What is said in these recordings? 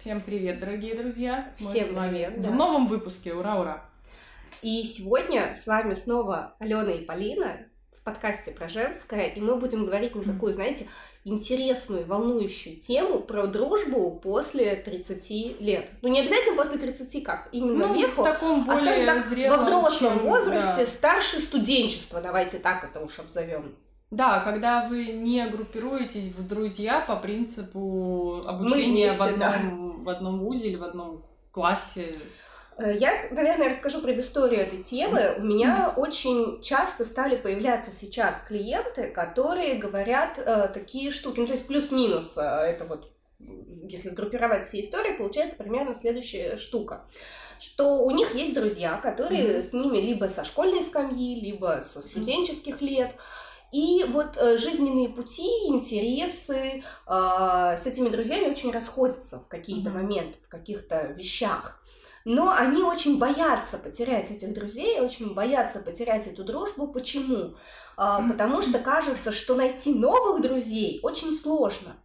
Всем привет, дорогие друзья! Мы Всем с вами привет, да. в новом выпуске. Ура, ура! И сегодня с вами снова Алена и Полина в подкасте про женское, и мы будем говорить на такую, знаете, интересную, волнующую тему про дружбу после 30 лет. Ну, не обязательно после 30, как именно ну, веку, в таком более а, скажем так, зрелом, во взрослом чем... возрасте, да. старше студенчества, давайте так это уж обзовем. Да, когда вы не группируетесь в друзья по принципу обучения вместе, в, одном, да. в одном вузе или в одном классе. Э, я, наверное, расскажу предысторию этой темы. У меня очень часто стали появляться сейчас клиенты, которые говорят э, такие штуки. Ну, то есть плюс-минус э, это вот, если сгруппировать все истории, получается примерно следующая штука что у них есть друзья, которые mm-hmm. с ними либо со школьной скамьи, либо со студенческих лет. И вот э, жизненные пути, интересы э, с этими друзьями очень расходятся в какие-то mm-hmm. моменты, в каких-то вещах. Но они очень боятся потерять этих друзей, очень боятся потерять эту дружбу. Почему? А, потому что кажется, что найти новых друзей очень сложно.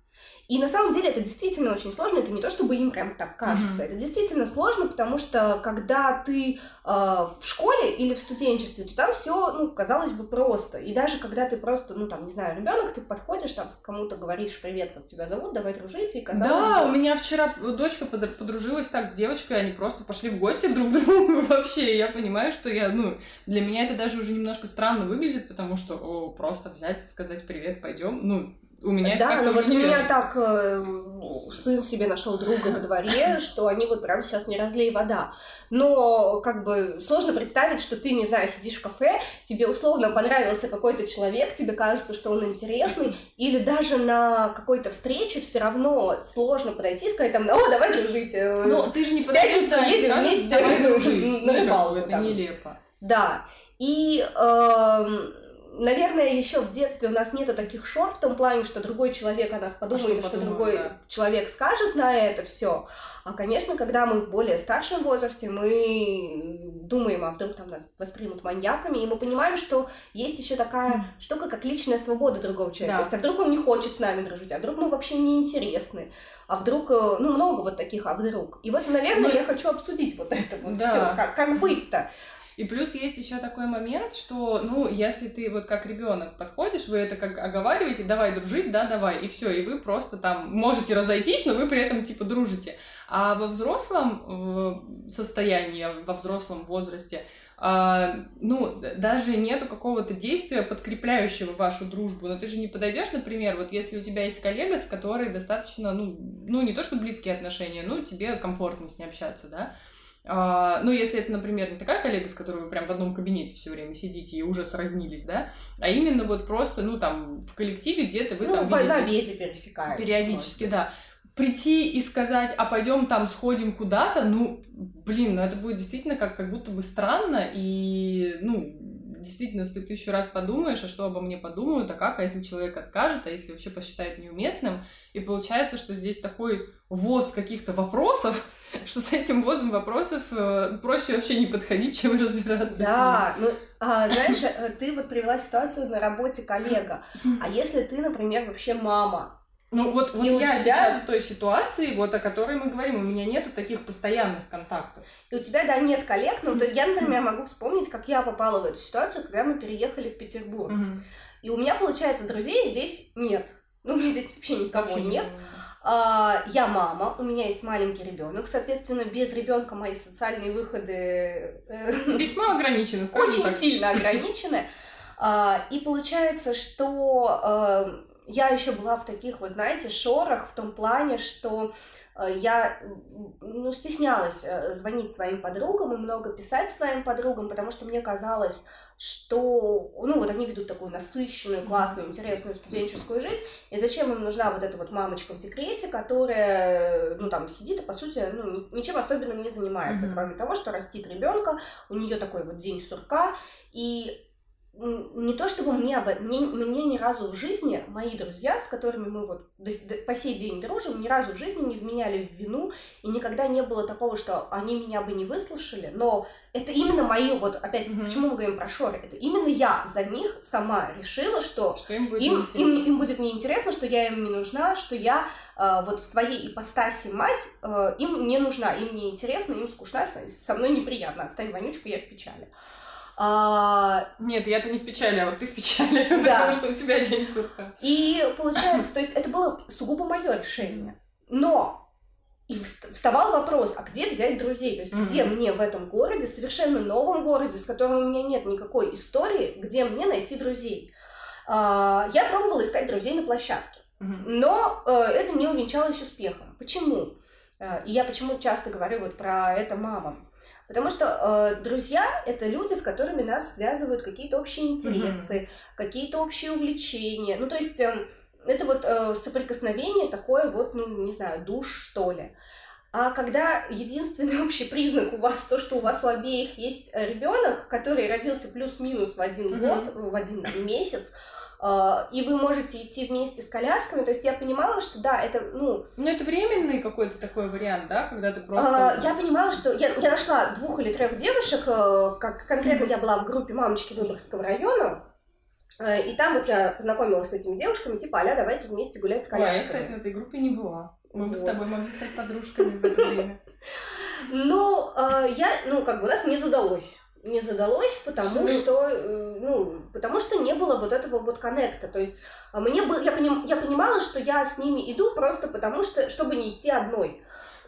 И на самом деле это действительно очень сложно, это не то, чтобы им прям так кажется, mm-hmm. это действительно сложно, потому что когда ты э, в школе или в студенчестве, то там все, ну, казалось бы, просто. И даже когда ты просто, ну, там, не знаю, ребенок, ты подходишь, там, кому-то говоришь, привет, как тебя зовут, давай дружить, и казалось Да, бы... у меня вчера дочка подружилась так с девочкой, они просто пошли в гости друг к другу вообще, я понимаю, что я, ну, для меня это даже уже немножко странно выглядит, потому что, о, просто взять и сказать привет, пойдем, ну, у меня да, ну вот у меня так э, сын себе нашел друга во дворе, что они вот прямо сейчас не разлей вода. Но как бы сложно представить, что ты, не знаю, сидишь в кафе, тебе условно понравился какой-то человек, тебе кажется, что он интересный, или даже на какой-то встрече все равно сложно подойти и сказать там, о, давай дружить. Ну, ты же не подойдешь, едем вместе давай дружить. на рыбалку. Это нелепо. Да. И э, наверное, еще в детстве у нас нету таких шор в том плане, что другой человек о нас подумает, а что, что другой да. человек скажет на это все. А, конечно, когда мы в более старшем возрасте, мы думаем, а вдруг там нас воспримут маньяками, и мы понимаем, что есть еще такая штука, как личная свобода другого человека. Да. То есть, а вдруг он не хочет с нами дружить, а вдруг мы вообще не интересны, а вдруг, э, ну, много вот таких, а вдруг. И вот, наверное, ну, я хочу обсудить вот это вот да. все, как, как быть-то. И плюс есть еще такой момент, что, ну, если ты вот как ребенок подходишь, вы это как оговариваете, давай дружить, да, давай, и все, и вы просто там можете разойтись, но вы при этом типа дружите. А во взрослом состоянии, во взрослом возрасте, а, ну, даже нету какого-то действия, подкрепляющего вашу дружбу. Но ты же не подойдешь, например, вот если у тебя есть коллега, с которой достаточно, ну, ну не то что близкие отношения, ну, тебе комфортно с ней общаться, да, ну, если это, например, не такая коллега, с которой вы прям в одном кабинете все время сидите и уже сроднились, да, а именно вот просто, ну, там, в коллективе где-то вы ну, там видитесь. Пересекаетесь. Периодически, да. Прийти и сказать, а пойдем там сходим куда-то, ну, блин, ну это будет действительно как, как будто бы странно, и, ну, действительно, если ты еще раз подумаешь, а что обо мне подумают, а как, а если человек откажет, а если вообще посчитает неуместным, и получается, что здесь такой воз каких-то вопросов, что с этим возом вопросов э, проще вообще не подходить, чем разбираться да, с ним. ну, а, знаешь, э, ты вот привела ситуацию на работе коллега, а если ты, например, вообще мама, ну вот, вот я тебя... сейчас в той ситуации, вот о которой мы говорим, у меня нету таких постоянных контактов. И у тебя, да, нет коллег, но то я, например, могу вспомнить, как я попала в эту ситуацию, когда мы переехали в Петербург. Mm-hmm. И у меня, получается, друзей здесь нет. Ну, у меня здесь вообще никого вообще нет. А, я мама, у меня есть маленький ребенок, соответственно, без ребенка мои социальные выходы э, весьма ограничены, очень так. сильно ограничены. А, и получается, что э, я еще была в таких вот, знаете, шорах в том плане, что э, я ну, стеснялась э, звонить своим подругам и много писать своим подругам, потому что мне казалось, что, ну, вот они ведут такую насыщенную, классную, интересную студенческую жизнь, и зачем им нужна вот эта вот мамочка в декрете, которая, ну, там, сидит и, по сути, ну, ничем особенным не занимается, mm-hmm. кроме того, что растит ребенка, у нее такой вот день сурка, и не то чтобы мне об мне, мне ни разу в жизни мои друзья, с которыми мы вот до, до, по сей день дружим, ни разу в жизни не вменяли в вину, и никогда не было такого, что они меня бы не выслушали, но это именно мои, вот опять, mm-hmm. почему мы говорим про шоры, это именно я за них сама решила, что, что им, будет им, им, им будет неинтересно, что я им не нужна, что я э, вот в своей ипостаси мать э, им не нужна, им не интересно, им скучно, со мной неприятно, отстань, вонючка, я в печали. А... Нет, я-то не в печали, а вот ты в печали, да. потому что у тебя день сурка. И получается, то есть это было сугубо мое решение. Но и вставал вопрос, а где взять друзей? То есть mm-hmm. где мне в этом городе, совершенно новом городе, с которым у меня нет никакой истории, где мне найти друзей? А, я пробовала искать друзей на площадке, mm-hmm. но э, это не увенчалось успехом. Почему? Э, и я почему часто говорю вот про это мамам. Потому что э, друзья это люди, с которыми нас связывают какие-то общие интересы, mm-hmm. какие-то общие увлечения. Ну, то есть э, это вот э, соприкосновение такое вот, ну, не знаю, душ, что ли. А когда единственный общий признак у вас то, что у вас у обеих есть ребенок, который родился плюс-минус в один mm-hmm. год, в один там, месяц, и вы можете идти вместе с колясками, то есть я понимала, что да, это, ну... Ну, это временный какой-то такой вариант, да, когда ты просто... А, я понимала, что я, я нашла двух или трех девушек, э, как конкретно я была в группе мамочки Выборгского района, э, и там вот я познакомилась с этими девушками, типа, аля, давайте вместе гулять с колясками. Ой, я, кстати, в этой группе не была. Мы вот. бы с тобой могли стать подружками в это время. Ну, э, я, ну, как бы у нас не задалось не задалось, потому что, э, ну, потому что не было вот этого вот коннекта. То есть а мне было, я, поним, я понимала, что я с ними иду просто потому что, чтобы не идти одной.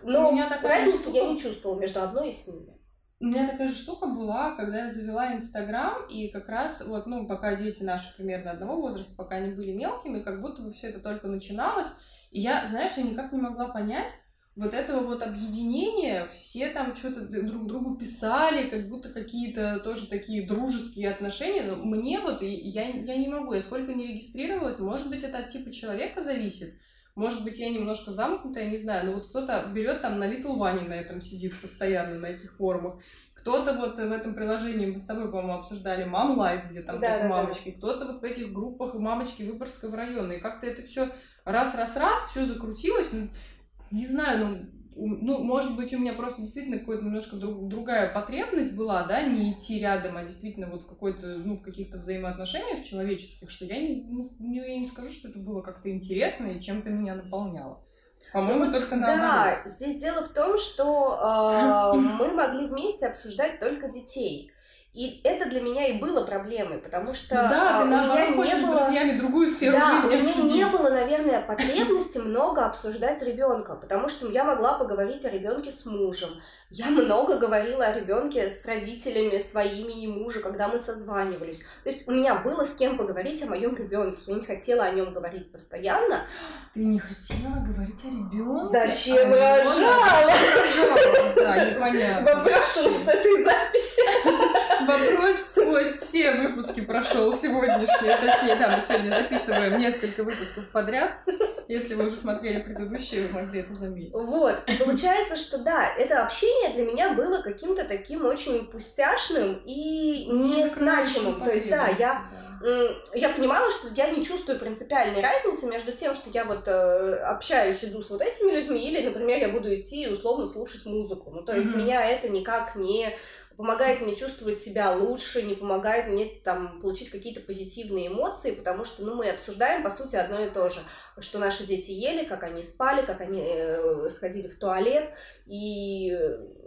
Но разницы штука... я не чувствовала между одной и с ними. У меня такая же штука была, когда я завела Инстаграм, и как раз вот, ну, пока дети наши примерно одного возраста, пока они были мелкими, как будто бы все это только начиналось. И я, знаешь, я никак не могла понять, вот этого вот объединения, все там что-то друг другу писали, как будто какие-то тоже такие дружеские отношения, но мне вот, я, я не могу, я сколько не регистрировалась, может быть, это от типа человека зависит, может быть, я немножко замкнутая, не знаю, но вот кто-то берет там на Little One на этом сидит постоянно, на этих форумах, кто-то вот в этом приложении, мы с тобой, по-моему, обсуждали Mom Life, где там да, да, мамочки, да. кто-то вот в этих группах мамочки Выборгского района, и как-то это все раз-раз-раз, все закрутилось, не знаю, ну, ну, может быть, у меня просто действительно какая-то немножко друг, другая потребность была, да, не идти рядом, а действительно вот в какой-то, ну, в каких-то взаимоотношениях человеческих, что я не, ну, я не скажу, что это было как-то интересно и чем-то меня наполняло. По-моему, вот, только наоборот. Да, здесь дело в том, что э, мы могли вместе обсуждать только детей. И это для меня и было проблемой, потому что ну да, ты, у меня не было... с друзьями другую сферу да, жизни у меня обсудить. не было, наверное, потребности много обсуждать ребенка, потому что я могла поговорить о ребенке с мужем. Я много говорила о ребенке с родителями своими и мужа, когда мы созванивались. То есть у меня было с кем поговорить о моем ребенке. Я не хотела о нем говорить постоянно. Ты не хотела говорить о ребенке? Зачем а рожала? Да, непонятно. Вопрос нас этой записи. Вопрос сквозь все выпуски прошел сегодняшние. Точнее, да, мы сегодня записываем несколько выпусков подряд. Если вы уже смотрели предыдущие, вы могли это заметить. Вот. И получается, что да, это общение для меня было каким-то таким очень пустяшным и незначимым. То есть, да, я... Я понимала, что я не чувствую принципиальной разницы между тем, что я вот э, общаюсь, иду с вот этими людьми, или, например, я буду идти и условно слушать музыку. Ну, то есть mm-hmm. меня это никак не помогает мне чувствовать себя лучше, не помогает мне там получить какие-то позитивные эмоции, потому что, ну, мы обсуждаем, по сути, одно и то же, что наши дети ели, как они спали, как они э, сходили в туалет, и,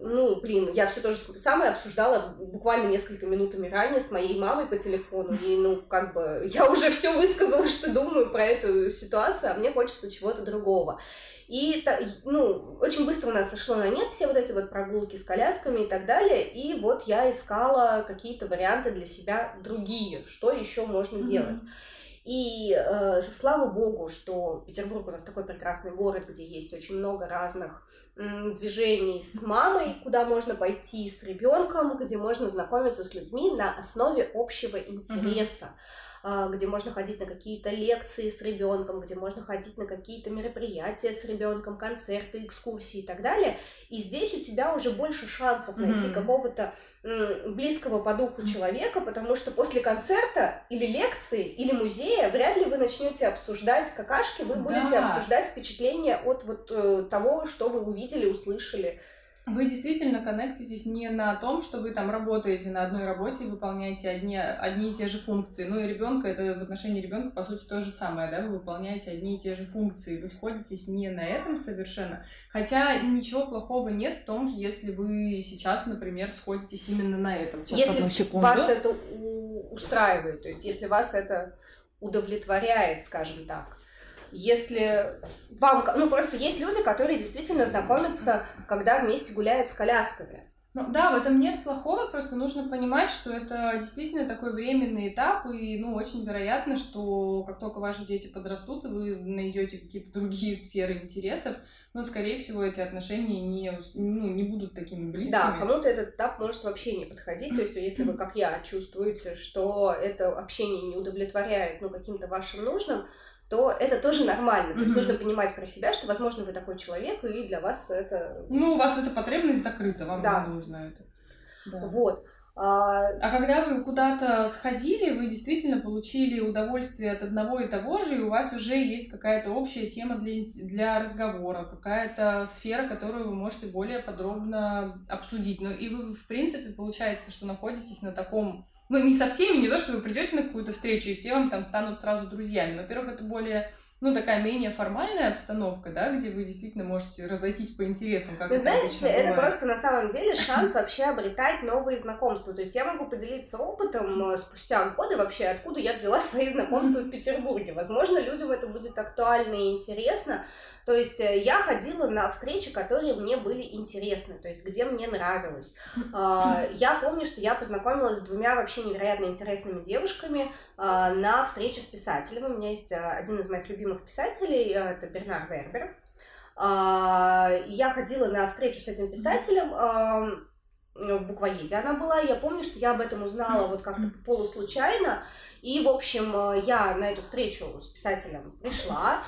ну, блин, я все то же самое обсуждала буквально несколько минутами ранее с моей мамой по телефону, и, ну, как бы, я уже все высказала, что думаю про эту ситуацию, а мне хочется чего-то другого. И, ну, очень быстро у нас сошло на нет все вот эти вот прогулки с колясками и так далее. И вот я искала какие-то варианты для себя другие, что еще можно mm-hmm. делать. И э, слава богу, что Петербург у нас такой прекрасный город, где есть очень много разных м, движений с мамой, куда можно пойти с ребенком, где можно знакомиться с людьми на основе общего интереса. Mm-hmm где можно ходить на какие-то лекции с ребенком, где можно ходить на какие-то мероприятия с ребенком, концерты, экскурсии и так далее. И здесь у тебя уже больше шансов найти mm-hmm. какого-то близкого по духу человека, потому что после концерта или лекции или музея вряд ли вы начнете обсуждать какашки, вы будете да. обсуждать впечатления от вот э, того, что вы увидели, услышали вы действительно коннектитесь не на том, что вы там работаете на одной работе и выполняете одни, одни и те же функции. Ну и ребенка, это в отношении ребенка, по сути, то же самое, да, вы выполняете одни и те же функции. Вы сходитесь не на этом совершенно. Хотя ничего плохого нет в том, если вы сейчас, например, сходитесь именно на этом. Сейчас, если вас это устраивает, то есть если вас это удовлетворяет, скажем так если вам... Ну, просто есть люди, которые действительно знакомятся, когда вместе гуляют с колясками. Ну да, в этом нет плохого, просто нужно понимать, что это действительно такой временный этап, и ну очень вероятно, что как только ваши дети подрастут, вы найдете какие-то другие сферы интересов, но, скорее всего, эти отношения не, ну, не будут такими близкими. Да, кому-то этот этап может вообще не подходить. То есть, если вы, как я, чувствуете, что это общение не удовлетворяет ну, каким-то вашим нужным, то это тоже нормально. То есть нужно понимать про себя, что, возможно, вы такой человек, и для вас это... Ну, у вас эта потребность закрыта, вам да. не нужно это. Да. Вот. А... а когда вы куда-то сходили, вы действительно получили удовольствие от одного и того же, и у вас уже есть какая-то общая тема для, для разговора, какая-то сфера, которую вы можете более подробно обсудить. Ну и вы, в принципе, получается, что находитесь на таком ну, не со всеми, не то, что вы придете на какую-то встречу, и все вам там станут сразу друзьями. Во-первых, это более ну, такая менее формальная обстановка, да, где вы действительно можете разойтись по интересам, как Вы знаете, это просто на самом деле шанс вообще обретать новые знакомства. То есть я могу поделиться опытом э, спустя годы вообще, откуда я взяла свои знакомства в Петербурге. Возможно, людям это будет актуально и интересно, то есть э, я ходила на встречи, которые мне были интересны, то есть где мне нравилось. А, я помню, что я познакомилась с двумя вообще невероятно интересными девушками на встрече с писателем. У меня есть э, один из моих любимых писателей, э, это Бернар Вербер. А, я ходила на встречу с этим писателем в буквоеде она была, я помню, что я об этом узнала вот как-то полуслучайно, и, в общем, я на эту встречу с писателем пришла,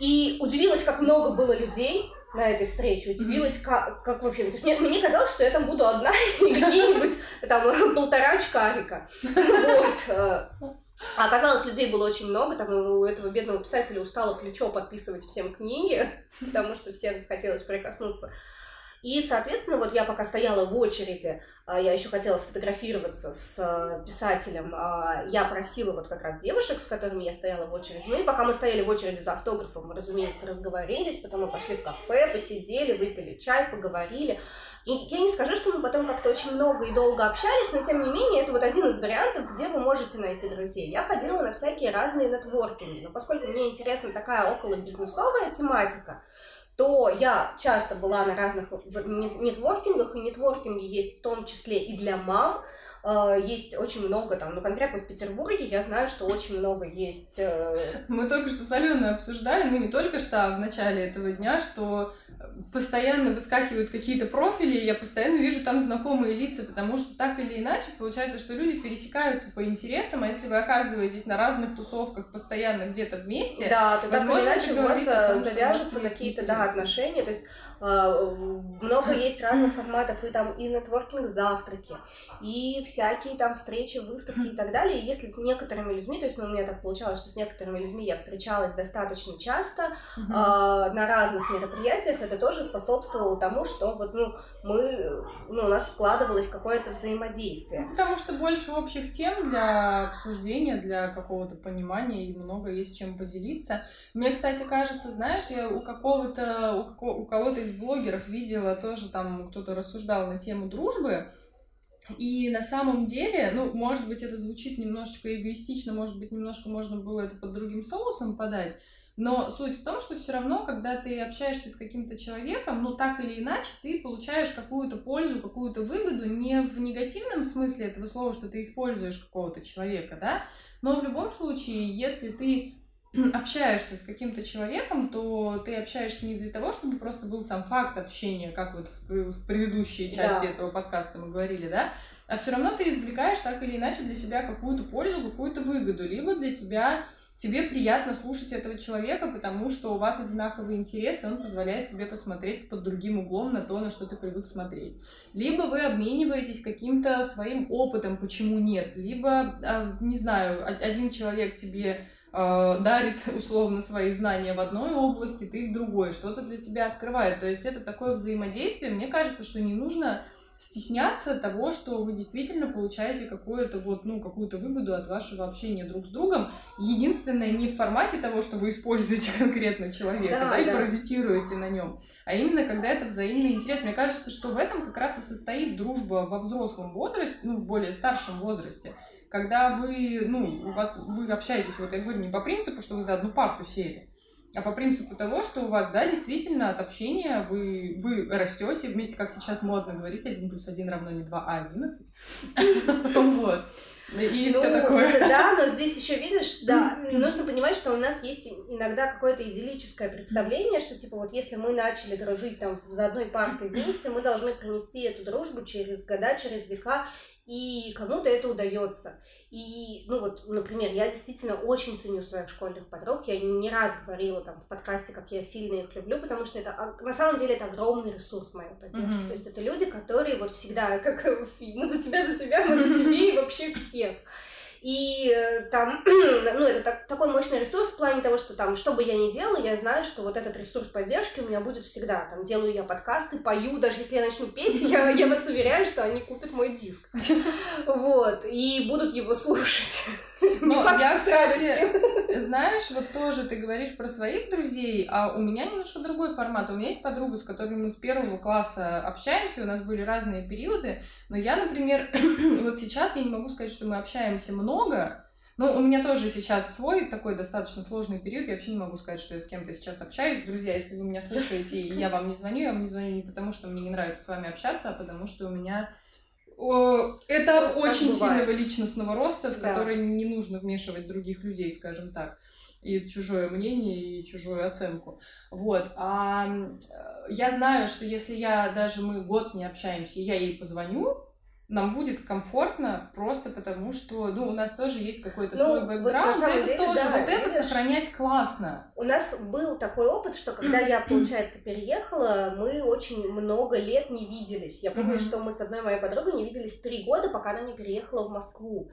и удивилась, как много было людей на этой встрече. Удивилась, как, как вообще. То есть мне, мне казалось, что я там буду одна и какие-нибудь там полтора очкарика. Вот. Э. А оказалось, людей было очень много, там у этого бедного писателя устало плечо подписывать всем книги, потому что всем хотелось прикоснуться и, соответственно, вот я пока стояла в очереди, а, я еще хотела сфотографироваться с а, писателем, а, я просила вот как раз девушек, с которыми я стояла в очереди. Ну и пока мы стояли в очереди за автографом, мы, разумеется, разговорились, потом мы пошли в кафе, посидели, выпили чай, поговорили. И я не скажу, что мы потом как-то очень много и долго общались, но тем не менее это вот один из вариантов, где вы можете найти друзей. Я ходила на всякие разные нетворкинги, но поскольку мне интересна такая около бизнесовая тематика, то я часто была на разных нетворкингах, и нетворкинги есть в том числе и для мам, а, есть очень много там, ну конкретно в Петербурге я знаю, что очень много есть. Э, Мы только что с Аленой обсуждали, ну не только что, а в начале этого дня, что постоянно выскакивают какие-то профили, и я постоянно вижу там знакомые лица, потому что так или иначе получается, что люди пересекаются по интересам, а если вы оказываетесь на разных тусовках постоянно где-то вместе, да, то так или иначе у вас э, завяжутся какие-то да, отношения, то есть много есть разных форматов, и там и нетворкинг завтраки, и всякие там встречи, выставки и так далее. И если с некоторыми людьми, то есть ну, у меня так получалось, что с некоторыми людьми я встречалась достаточно часто э, на разных мероприятиях, это тоже способствовало тому, что вот ну мы, ну у нас складывалось какое-то взаимодействие. Потому что больше общих тем для обсуждения, для какого-то понимания и много есть чем поделиться. Мне, кстати, кажется, знаешь, я у какого-то у, у кого-то из из блогеров видела тоже там кто-то рассуждал на тему дружбы. И на самом деле, ну, может быть, это звучит немножечко эгоистично, может быть, немножко можно было это под другим соусом подать, но суть в том, что все равно, когда ты общаешься с каким-то человеком, ну так или иначе, ты получаешь какую-то пользу, какую-то выгоду, не в негативном смысле этого слова, что ты используешь какого-то человека, да, но в любом случае, если ты общаешься с каким-то человеком, то ты общаешься не для того, чтобы просто был сам факт общения, как вот в, предыдущей части да. этого подкаста мы говорили, да, а все равно ты извлекаешь так или иначе для себя какую-то пользу, какую-то выгоду. Либо для тебя тебе приятно слушать этого человека, потому что у вас одинаковые интересы, он позволяет тебе посмотреть под другим углом на то, на что ты привык смотреть. Либо вы обмениваетесь каким-то своим опытом, почему нет. Либо, а, не знаю, один человек тебе дарит условно свои знания в одной области, ты в другой, что-то для тебя открывает. То есть это такое взаимодействие. Мне кажется, что не нужно стесняться того, что вы действительно получаете какую-то вот, ну, какую-то выгоду от вашего общения друг с другом. Единственное, не в формате того, что вы используете конкретно человека, да, да, и паразитируете на нем, а именно когда это взаимный интерес. Мне кажется, что в этом как раз и состоит дружба во взрослом возрасте, ну, в более старшем возрасте, когда вы, ну, у вас, вы общаетесь, вот я говорю, не по принципу, что вы за одну парту сели, а по принципу того, что у вас, да, действительно от общения вы, вы растете вместе, как сейчас модно говорить, 1 плюс 1 равно не 2, а 11. Вот. И все ну, такое. Да, но здесь еще видишь, да, нужно понимать, что у нас есть иногда какое-то идиллическое представление, что типа вот если мы начали дружить там за одной партой вместе, мы должны принести эту дружбу через года, через века, и кому-то это удается. И, ну вот, например, я действительно очень ценю своих школьных подруг. Я не раз говорила там в подкасте, как я сильно их люблю, потому что это на самом деле это огромный ресурс моей поддержки. Mm-hmm. То есть это люди, которые вот всегда, как мы за тебя, за тебя, мы за тебе и вообще всех. И э, там, ну, это так, такой мощный ресурс в плане того, что там, что бы я ни делала, я знаю, что вот этот ресурс поддержки у меня будет всегда. Там, делаю я подкасты, пою, даже если я начну петь, я, я вас уверяю, что они купят мой диск. Вот, и будут его слушать. Ну, я, кстати, знаешь, вот тоже ты говоришь про своих друзей, а у меня немножко другой формат. У меня есть подруга, с которой мы с первого класса общаемся, у нас были разные периоды, но я, например, вот сейчас я не могу сказать, что мы общаемся много, но у меня тоже сейчас свой такой достаточно сложный период. Я вообще не могу сказать, что я с кем-то сейчас общаюсь. Друзья, если вы меня слушаете, и я вам не звоню, я вам не звоню не потому, что мне не нравится с вами общаться, а потому что у меня это ну, очень сильного личностного роста, в да. который не нужно вмешивать других людей, скажем так, и чужое мнение, и чужую оценку. Вот. А я знаю, что если я даже мы год не общаемся, и я ей позвоню, нам будет комфортно просто потому, что ну, у нас тоже есть какой-то ну, свой бэкграунд, вот, это деле, тоже, да, вот это видишь, сохранять классно. У нас был такой опыт, что когда я, получается, переехала, мы очень много лет не виделись. Я помню, что мы с одной моей подругой не виделись три года, пока она не переехала в Москву.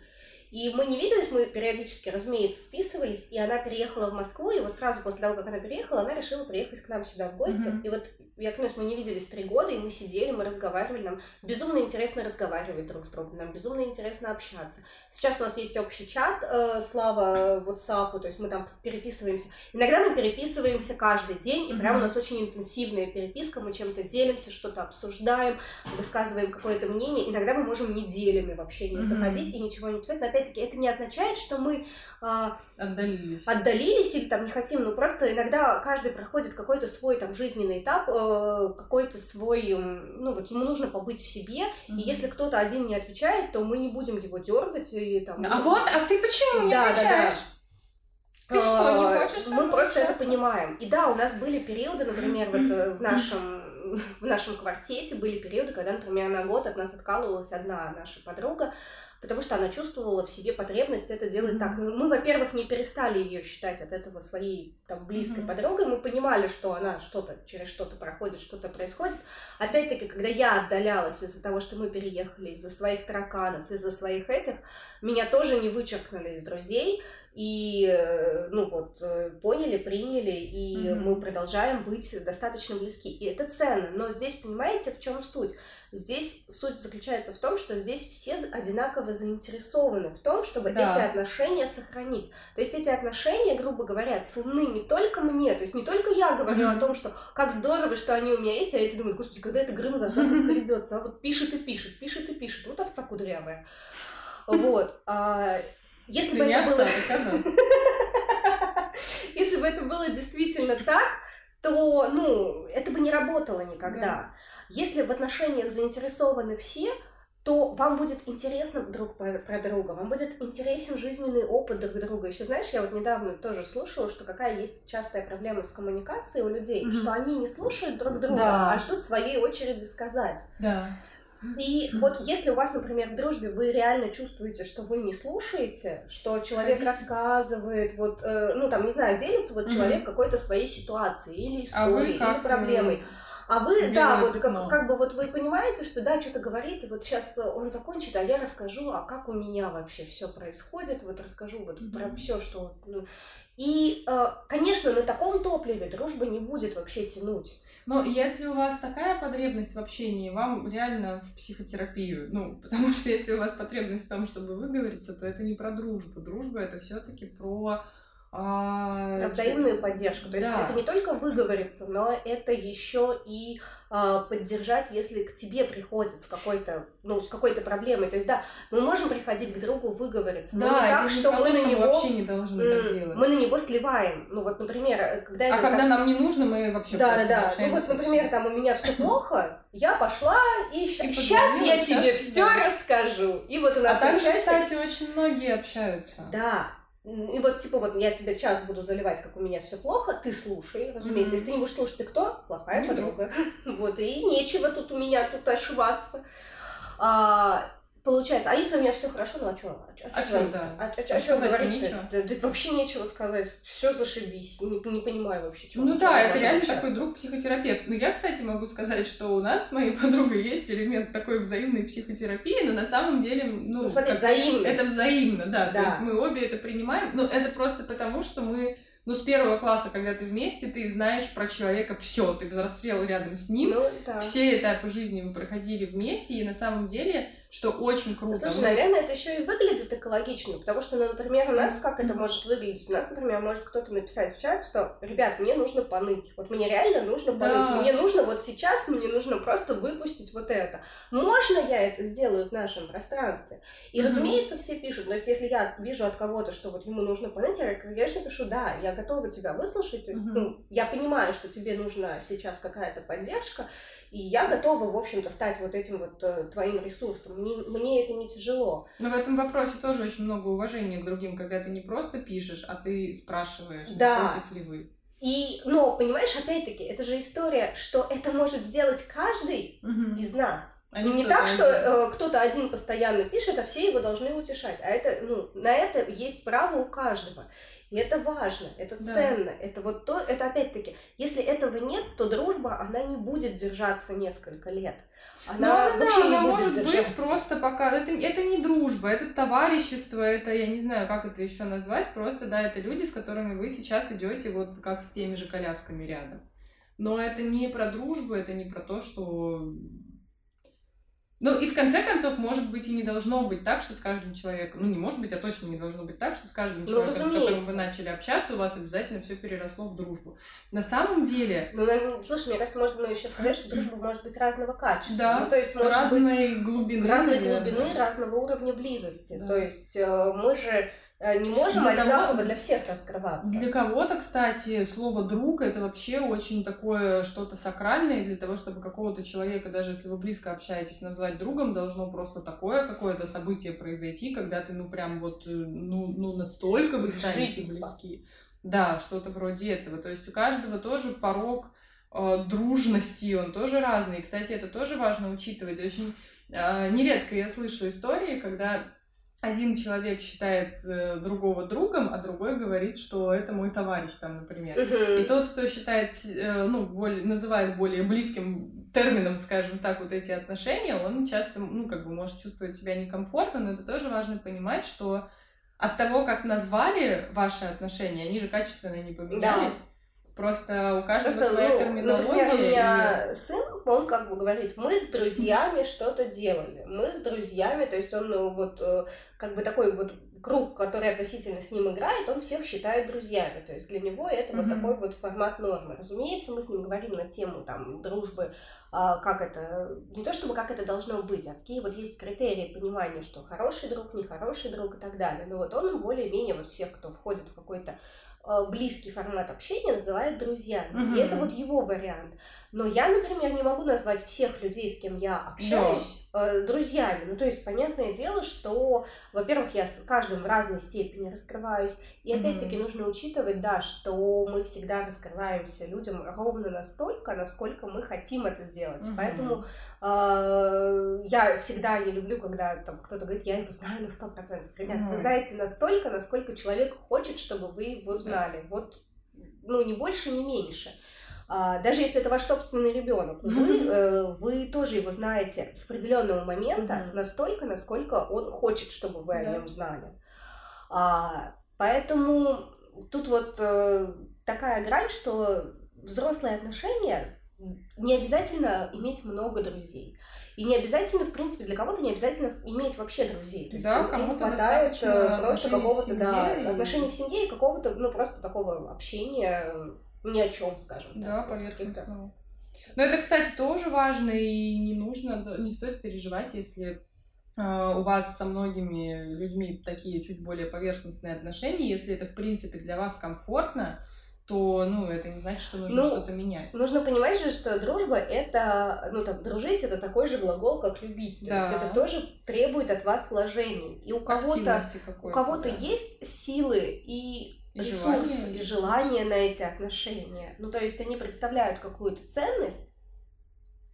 И мы не виделись, мы периодически, разумеется, списывались, и она переехала в Москву, и вот сразу после того, как она переехала, она решила приехать к нам сюда в гости. Mm-hmm. И вот, я клянусь, мы не виделись три года, и мы сидели, мы разговаривали, нам безумно интересно разговаривать друг с другом, нам безумно интересно общаться. Сейчас у нас есть общий чат, э, слава WhatsApp, то есть мы там переписываемся. Иногда мы переписываемся каждый день, и mm-hmm. прям у нас очень интенсивная переписка, мы чем-то делимся, что-то обсуждаем, высказываем какое-то мнение. Иногда мы можем неделями вообще не mm-hmm. заходить и ничего не писать, опять-таки, это не означает, что мы а, отдалились. отдалились или там не хотим, но просто иногда каждый проходит какой-то свой там жизненный этап, э, какой-то свой, ну вот ему нужно побыть в себе, mm-hmm. и если кто-то один не отвечает, то мы не будем его дергать и там. А ну, вот, а ты почему не да, отвечаешь? Да, да. Ты что, не а, хочешь Мы просто это понимаем. И да, у нас были периоды, например, вот э, в нашем в нашем квартете были периоды, когда, например, на год от нас откалывалась одна наша подруга, потому что она чувствовала в себе потребность это делать mm-hmm. так. Мы, во-первых, не перестали ее считать от этого своей там близкой mm-hmm. подругой, мы понимали, что она что-то через что-то проходит, что-то происходит. Опять-таки, когда я отдалялась из-за того, что мы переехали, из-за своих тараканов, из-за своих этих, меня тоже не вычеркнули из друзей, и, э, ну вот, э, поняли, приняли, и mm-hmm. мы продолжаем быть достаточно близки. И это ценно. Но здесь, понимаете, в чем суть? Здесь суть заключается в том, что здесь все одинаково заинтересованы в том, чтобы да. эти отношения сохранить. То есть эти отношения, грубо говоря, ценны не только мне, то есть не только я говорю mm-hmm. о том, что как здорово, что они у меня есть, а эти думают, господи, когда это Грым за нас отколебется, а вот пишет и пишет, пишет и пишет, вот овца кудрявая. Вот. А если бы это было... Если бы это было действительно так, то, ну, это бы не работало никогда. Да. Если в отношениях заинтересованы все, то вам будет интересно друг про, про друга, вам будет интересен жизненный опыт друг друга. Еще знаешь, я вот недавно тоже слушала, что какая есть частая проблема с коммуникацией у людей, mm-hmm. что они не слушают друг друга, да. а ждут своей очереди сказать. Да. И вот если у вас, например, в дружбе вы реально чувствуете, что вы не слушаете, что человек Ходите. рассказывает, вот, э, ну там, не знаю, делится вот Мгм. человек какой-то своей ситуацией или А историей, как, или проблемой. А вы, белое да, вот как, как бы вот вы понимаете, что да, что-то говорит, и вот сейчас он закончит, а я расскажу, а как у меня вообще все происходит, вот расскажу вот Мгм. про все, что ну, и, э, конечно, на таком топливе дружба не будет вообще тянуть. Но если у вас такая потребность в общении, вам реально в психотерапию. Ну, потому что если у вас потребность в том, чтобы выговориться, то это не про дружбу. Дружба это все-таки про а, Про взаимную поддержку. То есть Да. это не только выговориться, но это еще и а, поддержать, если к тебе приходит с какой-то, ну, с какой-то проблемой. То есть, да, мы можем приходить к другу выговориться, но Да, не это так, не что мы на него вообще не должны так м, делать. мы на него сливаем. Ну вот, например, э, когда А говорю, когда так, нам не нужно, мы вообще да, да, да. Ну вот, например, там у меня все плохо, я пошла и, И сейчас я тебе все расскажу. И вот у А нас также, на часе- кстати, очень многие общаются. Да. И вот, типа, вот я тебе час буду заливать, как у меня все плохо, ты слушай, разумеется. Мгм. Если ты не будешь слушать, ты кто? Плохая Никто. подруга. Вот, и нечего тут у меня тут ошибаться. А, получается, а если у меня все хорошо, ну а что? А чё, да. А, а, А чё сказать-то говорить нечего. Да, да вообще нечего сказать. Все зашибись. Не, не понимаю вообще, что Ну да, это реально такой друг-психотерапевт. Ну, я, кстати, могу сказать, что у нас с моей подругой есть элемент такой взаимной психотерапии, но на самом деле, ну, Ну, смотри, как- взаимно. это взаимно, да. Да. То есть мы обе это принимаем. Но это просто потому, что мы, ну, с первого класса, когда ты вместе, ты знаешь про человека все, ты взрослел рядом с ним, Ну, да. все этапы жизни вы проходили вместе, и на самом деле, что очень круто. Слушай, мы- наверное, это еще и выглядит экологично, потому что, ну, например, у нас как это может выглядеть? У нас, например, может кто-то написать в чат, что, ребят, мне нужно поныть. Вот мне реально нужно Да. поныть. Мне нужно вот сейчас, мне нужно просто выпустить вот это. Можно я это сделаю в нашем пространстве? И, Мгм. разумеется, все пишут. То есть, если я вижу от кого-то, что вот ему нужно поныть, я, конечно, пишу, да, я готова тебя выслушать. То есть, Мгм. ну, я понимаю, что тебе нужна сейчас какая-то поддержка, и я готова, в общем-то, стать вот этим вот э, твоим ресурсом. Мне, мне это не тяжело. Но в этом вопросе тоже очень много уважения к другим, когда ты не просто пишешь, а ты спрашиваешь, Да. против ли вы. И, но, понимаешь, опять-таки, это же история, что это может сделать каждый из нас. А не кто-то так, что э, кто-то один постоянно пишет, а все его должны утешать. А это, ну, на это есть право у каждого. И это важно, это Да. ценно, это вот то, это опять-таки, если этого нет, то дружба, она не будет держаться несколько лет. Она Ну, да, вообще она не будет может держаться. быть просто пока... Это, это не дружба, это товарищество, это, я не знаю, как это еще назвать, просто, да, это люди, с которыми вы сейчас идете вот как с теми же колясками рядом. Но это не про дружбу, это не про то, что... Ну, и в конце концов, может быть, и не должно быть так, что с каждым человеком... Ну, не может быть, а точно не должно быть так, что с каждым Ну, человеком, с которым разумеется. вы начали общаться, у вас обязательно все переросло в дружбу. На самом деле, Ну, наверное, слушай, мне кажется, можно еще сказать, что дружба может быть разного качества. Да, Ну, то есть, может быть, разной глубины. разной наверное. глубины, разного уровня близости. Да. То есть э, мы же не можем Для одинаково для всех раскрываться. Для кого-то, кстати, слово друг это вообще очень такое что-то сакральное. Для того, чтобы какого-то человека, даже если вы близко общаетесь, назвать другом, должно просто такое какое-то событие произойти, когда ты, ну, прям вот, э, ну, ну настолько вы станете близки. Да, что-то вроде этого. То есть у каждого тоже порог э, дружности, он тоже разный. И, кстати, это тоже важно учитывать. Очень э, нередко я слышу истории, когда один человек считает э, другого другом, а другой говорит, что это мой товарищ, там, например. Мгм. И тот, кто считает, э, ну, более, называет более близким термином, скажем так, вот эти отношения, он часто, ну, как бы может чувствовать себя некомфортно, но это тоже важно понимать, что от того, как назвали ваши отношения, они же качественно не поменялись. Просто у каждого Просто, своя ну, терминология. например, у и- меня сын, он как бы говорит, мы с друзьями что-то делали, мы с друзьями, то есть он ну, вот э, как бы такой вот круг, который относительно с ним играет, он всех считает друзьями, то есть для него это вот Мгм. такой вот формат нормы. Разумеется, мы с ним говорим на тему там дружбы, а, как это, не то чтобы как это должно быть, а какие вот есть критерии понимания, что хороший друг, нехороший друг и так далее. Но вот он более-менее вот всех, кто входит в какой-то близкий формат общения называет друзьями. Мгм. И это вот его вариант. Но я, например, не могу назвать всех людей, с кем я общаюсь, э, друзьями. Ну, то есть, понятное дело, что, во-первых, я с каждым в разной степени раскрываюсь. И опять-таки нужно учитывать, да, что мы всегда раскрываемся людям ровно настолько, насколько мы хотим это сделать. Мгм. Поэтому э, я всегда не люблю, когда там кто-то говорит, я его знаю на сто процентов. Ребят, вы знаете настолько, насколько человек хочет, чтобы вы его знали. Вот, ну, не больше, не меньше. А, даже если это ваш собственный ребенок, вы, э, вы тоже его знаете с определенного момента настолько, насколько он хочет, чтобы вы о нем знали. А, поэтому тут вот э, такая грань, что взрослые отношения не обязательно иметь много друзей. И не обязательно, в принципе, для кого-то не обязательно иметь вообще друзей. То есть Да, кому-то хватает э, просто какого-то, да, и- отношений в семье и какого-то, ну, просто такого общения ни о чем, скажем так. Да, вот каких-то. поверхностного. Но это, кстати, тоже важно, и не нужно, да, не стоит переживать, если э, у вас со многими людьми такие чуть более поверхностные отношения, если это, в принципе, для вас комфортно, то, ну, это не значит, что нужно Ну, что-то менять. Нужно понимать же, что дружба это, ну там, дружить это такой же глагол, как любить. То Да. есть это тоже требует от вас вложений. И у кого-то, у кого-то да. есть силы и, И ресурс, желание, и желание на эти отношения. Ну, то есть они представляют какую-то ценность,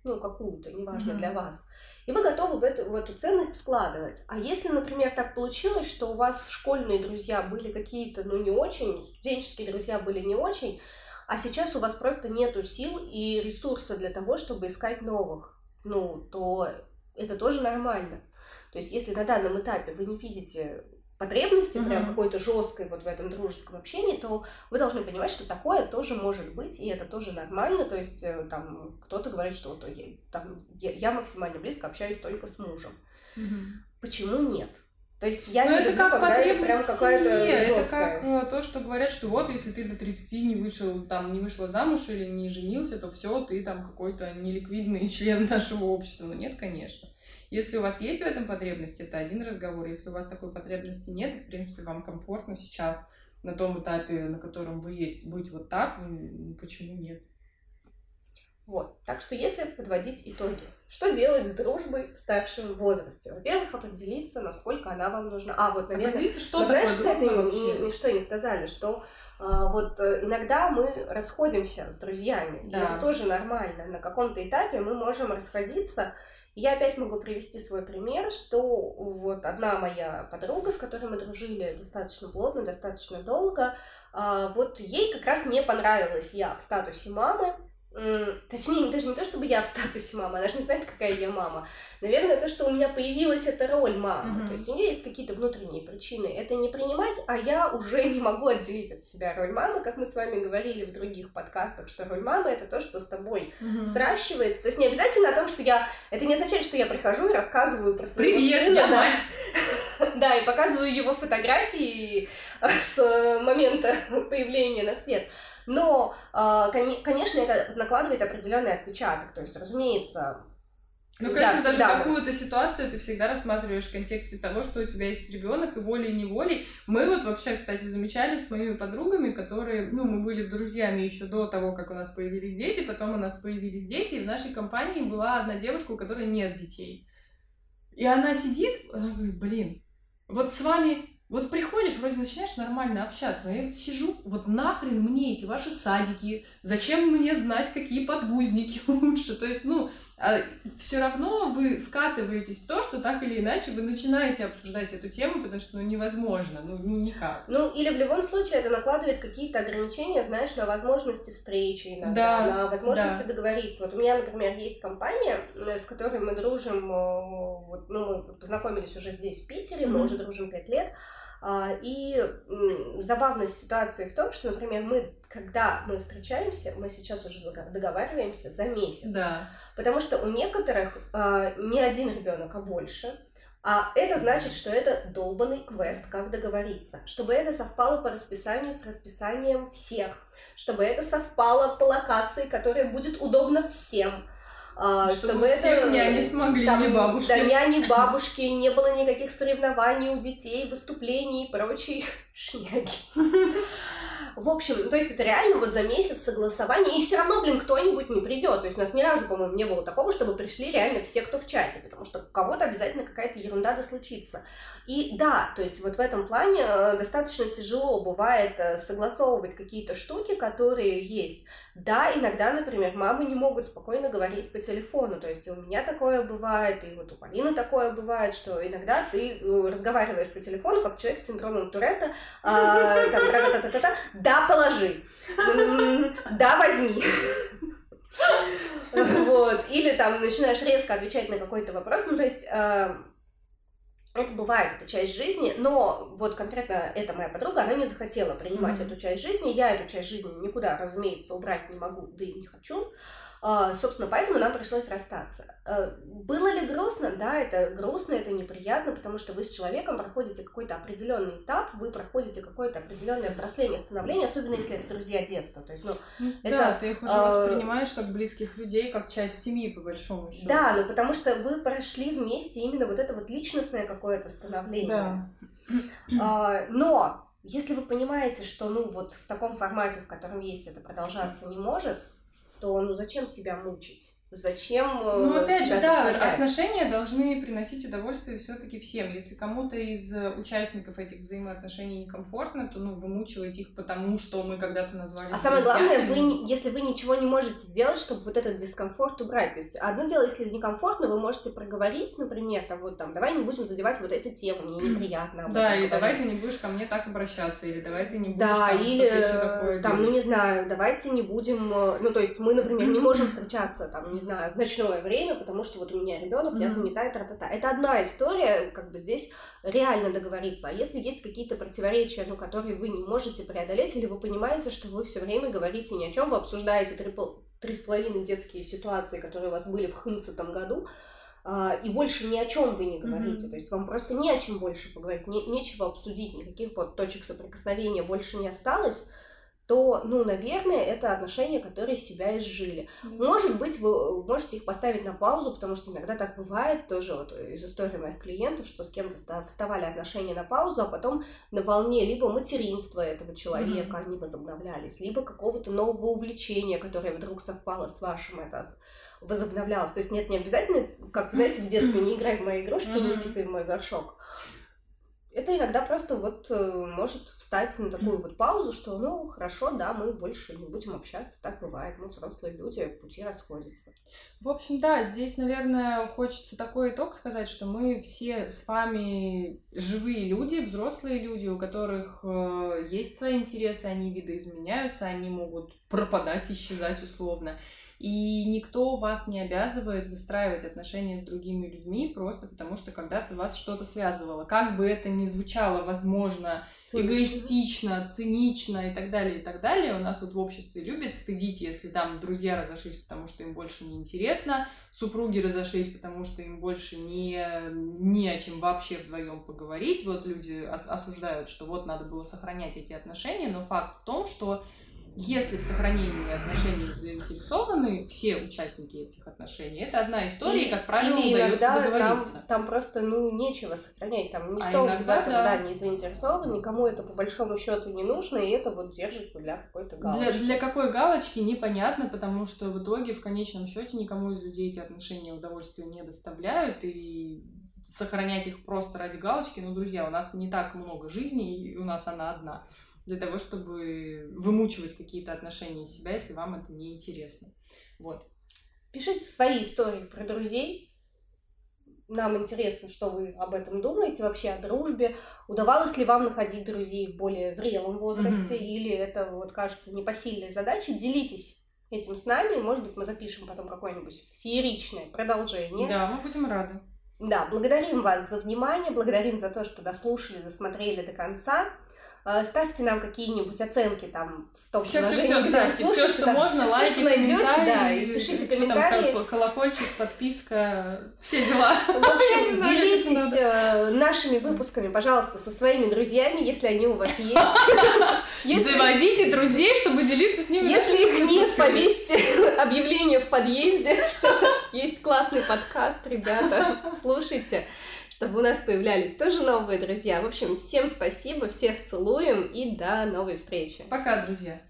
ну, какую-то, неважно Мгм. для вас, и вы готовы в эту, в эту ценность вкладывать. А если, например, так получилось, что у вас школьные друзья были какие-то, ну, не очень, студенческие друзья были не очень, а сейчас у вас просто нету сил и ресурса для того, чтобы искать новых, ну, то это тоже нормально. То есть, если на данном этапе вы не видите потребности прям Мгм. какой-то жесткой вот в этом дружеском общении, то вы должны понимать, что такое тоже может быть, и это тоже нормально. То есть, э, там, кто-то говорит, что вот я, там, я, я максимально близко общаюсь только с мужем. Мгм. Почему нет? То есть я Ну, не это люблю, как когда это прям какая-то. Это как э, то, что говорят, что вот, если ты до 30 не вышел, там, не вышла замуж или не женился, то все, ты там какой-то неликвидный член нашего общества. Но нет, конечно. Если у вас есть в этом потребность, это один разговор. Если у вас такой потребности нет, и, в принципе, вам комфортно сейчас на том этапе, на котором вы есть, быть вот так, ну, почему нет? Вот. Так что если подводить итоги, что делать с дружбой в старшем возрасте? Во-первых, определиться, насколько она вам нужна. А, вот, наверное, Определиться, что Вы такое знаешь, кстати, дружба ни- вообще? ничто не сказали, что а, вот э, иногда мы расходимся с друзьями, и Да. это тоже нормально. На каком-то этапе мы можем расходиться. Я опять могу привести свой пример, что вот одна моя подруга, с которой мы дружили достаточно плотно, достаточно долго, а, вот ей как раз не понравилась я в статусе мамы, Точнее, даже не то, чтобы я в статусе мамы, она же не знает, какая я мама. Наверное, то, что у меня появилась эта роль мамы. Мгм. То есть у нее есть какие-то внутренние причины это не принимать, а я уже не могу отделить от себя роль мамы, как мы с вами говорили в других подкастах, что роль мамы это то, что с тобой Мгм. сращивается. То есть не обязательно о том, что я... Это не означает, что я прихожу и рассказываю про своего Привет, сына. я мать! Да, и показываю его фотографии с э, момента появления на свет. Но, коне- конечно, это накладывает определенный отпечаток. То есть, разумеется, Ну, я конечно, даже всегда- какую-то ситуацию ты всегда рассматриваешь в контексте того, что у тебя есть ребенок, и волей-неволей. Мы вот вообще, кстати, замечали с моими подругами, которые, ну, мы были друзьями еще до того, как у нас появились дети, потом у нас появились дети, и в нашей компании была одна девушка, у которой нет детей. И она сидит, она говорит, блин, вот с вами вот приходишь, вроде начинаешь нормально общаться, но я вот сижу, вот нахрен мне эти ваши садики, зачем мне знать, какие подгузники лучше, то есть, ну, все равно вы скатываетесь в то, что так или иначе вы начинаете обсуждать эту тему, потому что ну, невозможно, ну, ну никак. Ну, или в любом случае это накладывает какие-то ограничения, знаешь, на возможности встречи иногда, Да, на возможности да. договориться. Вот у меня, например, есть компания, э, с которой мы дружим, э, вот, ну, мы познакомились уже здесь, в Питере, мы Мгм. уже дружим пять лет, А, И м, забавность ситуации в том, что, например, мы, когда мы встречаемся, мы сейчас уже договариваемся за месяц. Да. Потому что у некоторых а, не один ребенок, а больше. А это значит, что это долбанный квест, как договориться. Чтобы это совпало по расписанию с расписанием всех. Чтобы это совпало по локации, которая будет удобна всем. А, Чтобы всех няни смогли, там, не бабушки. Да, няни, бабушки, не было никаких соревнований у детей, выступлений и прочей шняги. В общем, то есть это реально вот за месяц согласования, и все равно, блин, кто-нибудь не придет. То есть у нас ни разу, по-моему, не было такого, чтобы пришли реально все, кто в чате, потому что у кого-то обязательно какая-то ерунда да случится. И да, то есть вот в этом плане э, достаточно тяжело бывает э, согласовывать какие-то штуки, которые есть. Да, иногда, например, мамы не могут спокойно говорить по телефону, то есть у меня такое бывает, и вот у Полины такое бывает, что иногда ты э, разговариваешь по телефону, как человек с синдромом Туретта, а, там, та -та -та -та -та, да, положи, да, возьми. Вот. Или там начинаешь резко отвечать на какой-то вопрос. Ну, то есть это бывает, это часть жизни, но вот конкретно эта моя подруга, она не захотела принимать mm-hmm. эту часть жизни. Я эту часть жизни никуда, разумеется, убрать не могу, да и не хочу. А, собственно, поэтому нам пришлось расстаться. А, было ли грустно? Да, это грустно, это неприятно, потому что вы с человеком проходите какой-то определенный этап, вы проходите какое-то определенное взросление, становление, особенно если это друзья детства. То есть, ну, ну это, да, ты их уже а... воспринимаешь как близких людей, как часть семьи, по большому счету. Да, ну потому что вы прошли вместе именно вот это вот личностное какое-то становление. Да. А, но если вы понимаете, что ну вот в таком формате, в котором есть, это продолжаться не может, то ну зачем себя мучить? Зачем э, Ну, опять же, да, отношения должны приносить удовольствие все-таки всем. Если кому-то из э, участников этих взаимоотношений некомфортно, то ну, вымучивать их потому, что мы когда-то назвали. А самое главное, вы, если вы ничего не можете сделать, чтобы вот этот дискомфорт убрать. То есть одно дело, если некомфортно, вы можете проговорить, например, там вот там, давай не будем задевать вот эти темы, мне неприятно. Да, или давай ты не будешь ко мне так обращаться, или давай ты не будешь да, там, или такое там, ну не знаю, давайте не будем, э, ну то есть мы, например, не можем встречаться, там, не знаю, в ночное время, потому что вот у меня ребенок, mm-hmm. я занята, тра-та-та. Это одна история, как бы здесь реально договориться. А если есть какие-то противоречия, ну, которые вы не можете преодолеть, или вы понимаете, что вы все время говорите ни о чем, вы обсуждаете три, с половиной детские ситуации, которые у вас были в хынцатом году, Uh, и больше ни о чем вы не говорите. Mm-hmm. То есть вам просто не о чем больше поговорить, не, нечего обсудить, никаких вот точек соприкосновения больше не осталось то, ну, наверное, это отношения, которые себя изжили. Mm-hmm. Может быть, вы можете их поставить на паузу, потому что иногда так бывает, тоже вот из истории моих клиентов, что с кем-то вставали отношения на паузу, а потом на волне либо материнства этого человека mm-hmm. они возобновлялись, либо какого-то нового увлечения, которое вдруг совпало с вашим, это возобновлялось. То есть нет, не обязательно, как, знаете, в детстве не играй в мои игрушки, mm-hmm. не писай в мой горшок это иногда просто вот э, может встать на такую вот паузу, что ну хорошо, да, мы больше не будем общаться, так бывает, мы взрослые люди, пути расходятся. В общем, да, здесь, наверное, хочется такой итог сказать, что мы все с вами живые люди, взрослые люди, у которых э, есть свои интересы, они видоизменяются, они могут пропадать, исчезать условно. И никто вас не обязывает выстраивать отношения с другими людьми просто потому, что когда-то вас что-то связывало. Как бы это ни звучало, возможно, цинично. эгоистично, цинично и так далее, и так далее. У нас вот в обществе любят стыдить, если там друзья разошлись, потому что им больше не интересно, супруги разошлись, потому что им больше не, не о чем вообще вдвоем поговорить. Вот люди осуждают, что вот надо было сохранять эти отношения, но факт в том, что если в сохранении отношений заинтересованы все участники этих отношений, это одна история, и, как правило, или удается договориться. Там, там просто, ну, нечего сохранять, там а никто а иногда, в этом, да. да, не заинтересован, никому это по большому счету не нужно, и это вот держится для какой-то галочки. Для, для какой галочки, непонятно, потому что в итоге, в конечном счете, никому из людей эти отношения удовольствия не доставляют, и сохранять их просто ради галочки, ну, друзья, у нас не так много жизней, и у нас она одна для того, чтобы вымучивать какие-то отношения из себя, если вам это не интересно. Вот. Пишите свои истории про друзей. Нам интересно, что вы об этом думаете, вообще о дружбе. Удавалось ли вам находить друзей в более зрелом возрасте, mm-hmm. или это вот кажется непосильной задачей? Делитесь этим с нами. Может быть, мы запишем потом какое-нибудь фееричное продолжение. Да, мы будем рады. Да, благодарим вас за внимание, благодарим за то, что дослушали, досмотрели до конца. Э, ставьте нам какие-нибудь оценки там в том все, все, все, ставьте, все, что там, можно, все, лайки, все, найдете, да, и пишите комментарии. Там, колокольчик, подписка, все дела. В общем, делитесь э, нашими выпусками, пожалуйста, со своими друзьями, если они у вас есть. Заводите друзей, чтобы делиться с ними. Если их нет, повесьте объявление в подъезде, что есть классный подкаст, ребята, слушайте чтобы у нас появлялись тоже новые друзья. В общем, всем спасибо, всех целуем и до новой встречи. Пока, друзья.